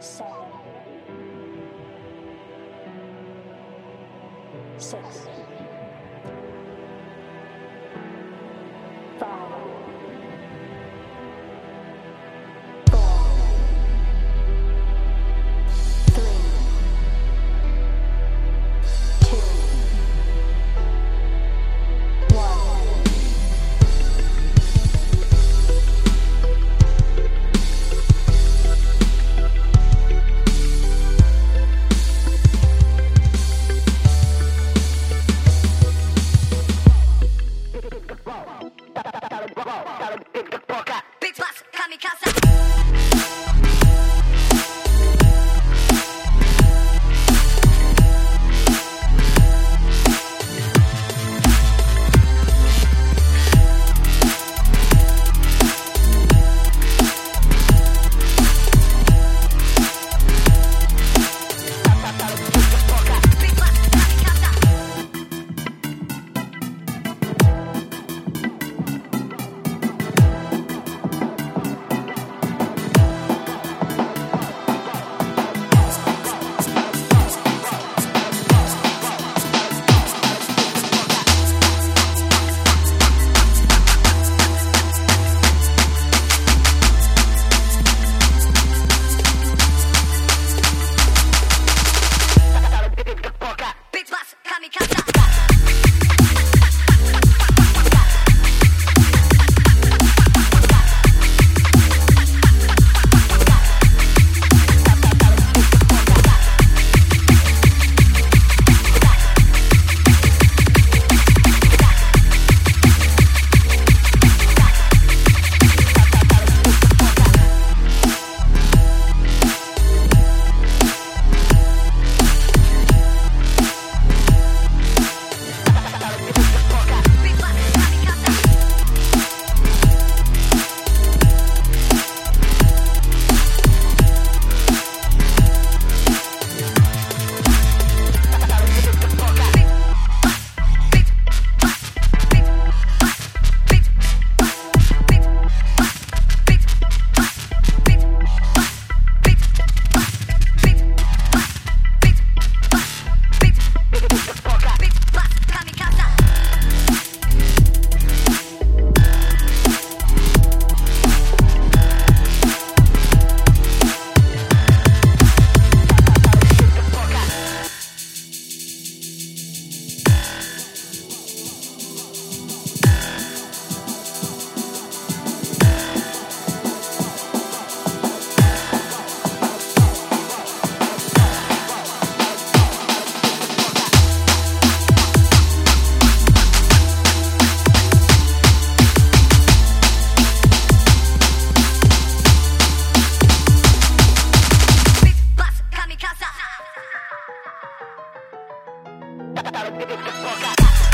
seven, six. Got a big gotta get the fuck.